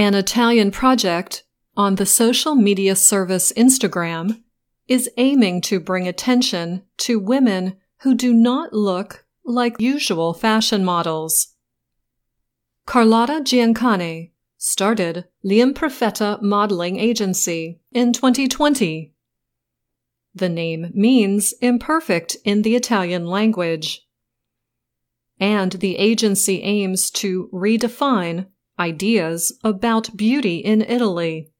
An Italian project on the social media service Instagram is aiming to bring attention to women who do not look like usual fashion models. Carlotta Giancane started Liam L'Imperfetta Modeling Agency in 2020. The name means imperfect in the Italian language. And the agency aims to redefine ideas about beauty in Italy.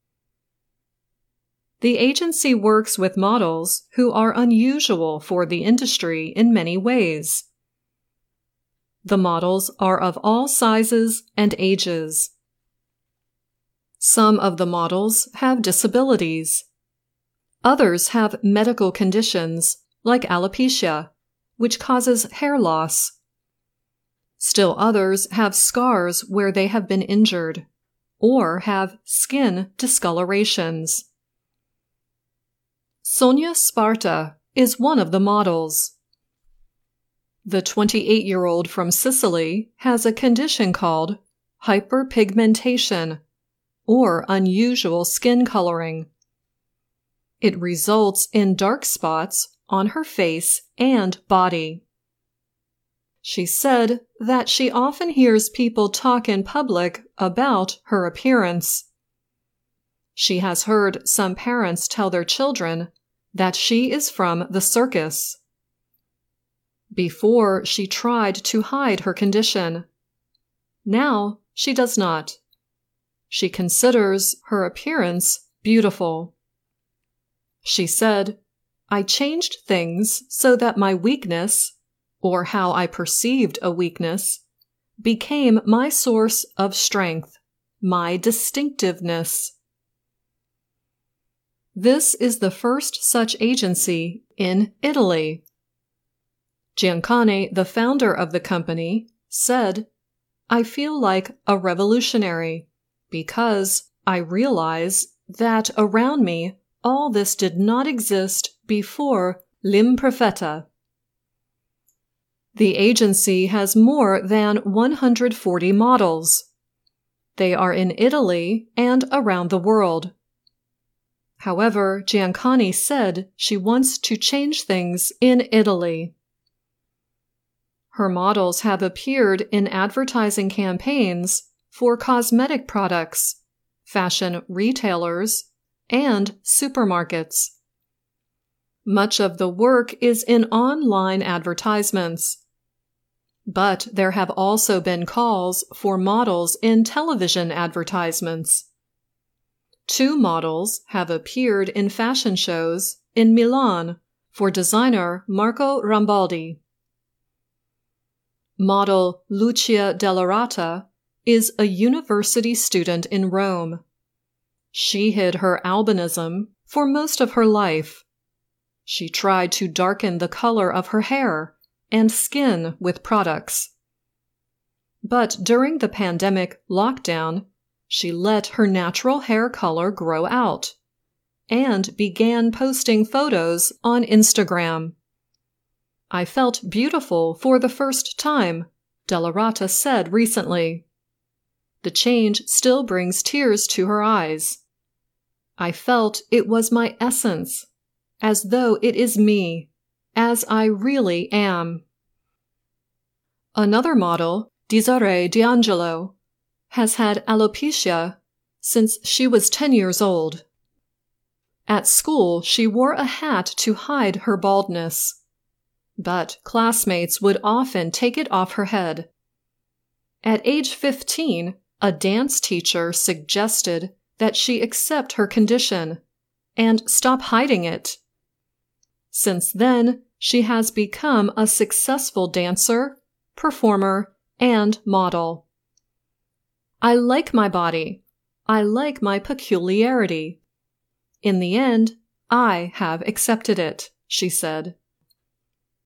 The agency works with models who are unusual for the industry in many ways. The models are of all sizes and ages. Some of the models have disabilities. Others have medical conditions, like alopecia, which causes hair loss. Still others have scars where they have been injured, or have skin discolorations. Sonia Sparta is one of the models. The 28 year old from Sicily has a condition called hyperpigmentation or unusual skin coloring. It results in dark spots on her face and body. She said that she often hears people talk in public about her appearance. She has heard some parents tell their children that she is from the circus. Before, she tried to hide her condition. Now, she does not. She considers her appearance beautiful. She said, I changed things so that my weakness, or how I perceived a weakness, became my source of strength, my distinctiveness. This is the first such agency in Italy. Giancane, the founder of the company, said, I feel like a revolutionary because I realize that around me all this did not exist before L'Imperfetta. The agency has more than 140 models. They are in Italy and around the world. However, Giancane said she wants to change things in Italy. Her models have appeared in advertising campaigns for cosmetic products, fashion retailers, and supermarkets. Much of the work is in online advertisements. But there have also been calls for models in television advertisements. Two models have appeared in fashion shows in Milan for designer Marco Rambaldi. Model Lucia Dell'Orata is a university student in Rome. She hid her albinism for most of her life. She tried to darken the color of her hair and skin with products. But during the pandemic lockdown, she let her natural hair color grow out and began posting photos on Instagram. I felt beautiful for the first time, Dell'Orata said recently. The change still brings tears to her eyes. I felt it was my essence, as though it is me, as I really am. Another model, Desiree D'Angelo, has had alopecia since she was 10 years old. At school, she wore a hat to hide her baldness but classmates would often take it off her head. At age 15, a dance teacher suggested that she accept her condition and stop hiding it. Since then, she has become a successful dancer, performer, and model. I like my body. I like my peculiarity. In the end, I have accepted it, she said.